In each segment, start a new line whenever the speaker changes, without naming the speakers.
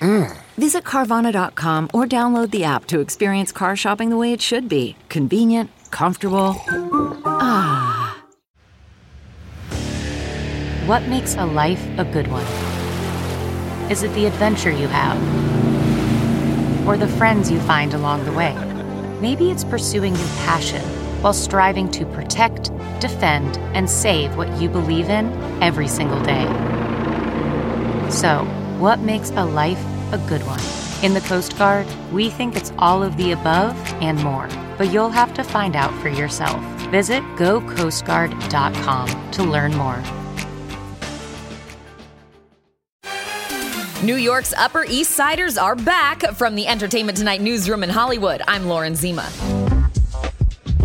Mm-mm-mm.
Visit Carvana.com or download the app to experience car shopping the way it should be convenient, comfortable. Ah.
What makes a life a good one? Is it the adventure you have? Or the friends you find along the way? Maybe it's pursuing your passion while striving to protect, defend, and save what you believe in every single day. So, what makes a life a good one? In the Coast Guard, we think it's all of the above and more, but you'll have to find out for yourself. Visit gocoastguard.com to learn more.
New York's Upper East Siders are back from the Entertainment Tonight newsroom in Hollywood. I'm Lauren Zima.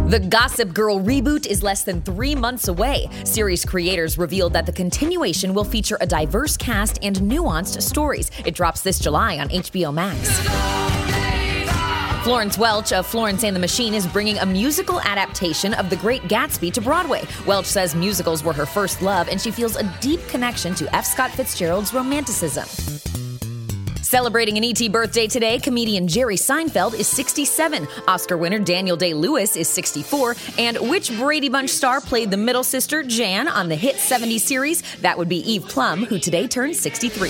The Gossip Girl reboot is less than three months away. Series creators revealed that the continuation will feature a diverse cast and nuanced stories. It drops this July on HBO Max. Florence Welch of Florence and the Machine is bringing a musical adaptation of The Great Gatsby to Broadway. Welch says musicals were her first love, and she feels a deep connection to F. Scott Fitzgerald's romanticism. Celebrating an ET birthday today, comedian Jerry Seinfeld is 67. Oscar winner Daniel Day Lewis is 64. And which Brady Bunch star played the middle sister, Jan, on the hit 70s series? That would be Eve Plumb, who today turns 63.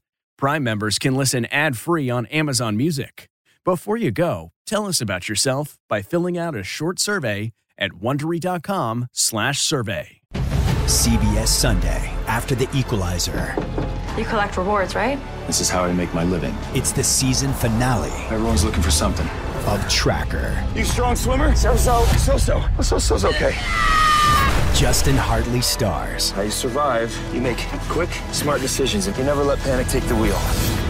Prime members can listen ad-free on Amazon Music. Before you go, tell us about yourself by filling out a short survey at wondery.com/survey.
CBS Sunday after the Equalizer.
You collect rewards, right?
This is how I make my living.
It's the season finale
Everyone's looking for something.
of Tracker.
You strong swimmer? So so. So so. So so's okay.
Justin Hartley stars.
How you survive? You make quick, smart decisions, and you never let panic take the wheel.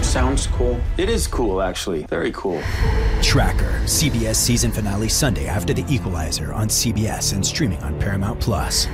Sounds cool. It is cool, actually. Very cool.
Tracker. CBS season finale Sunday after the Equalizer on CBS and streaming on Paramount Plus.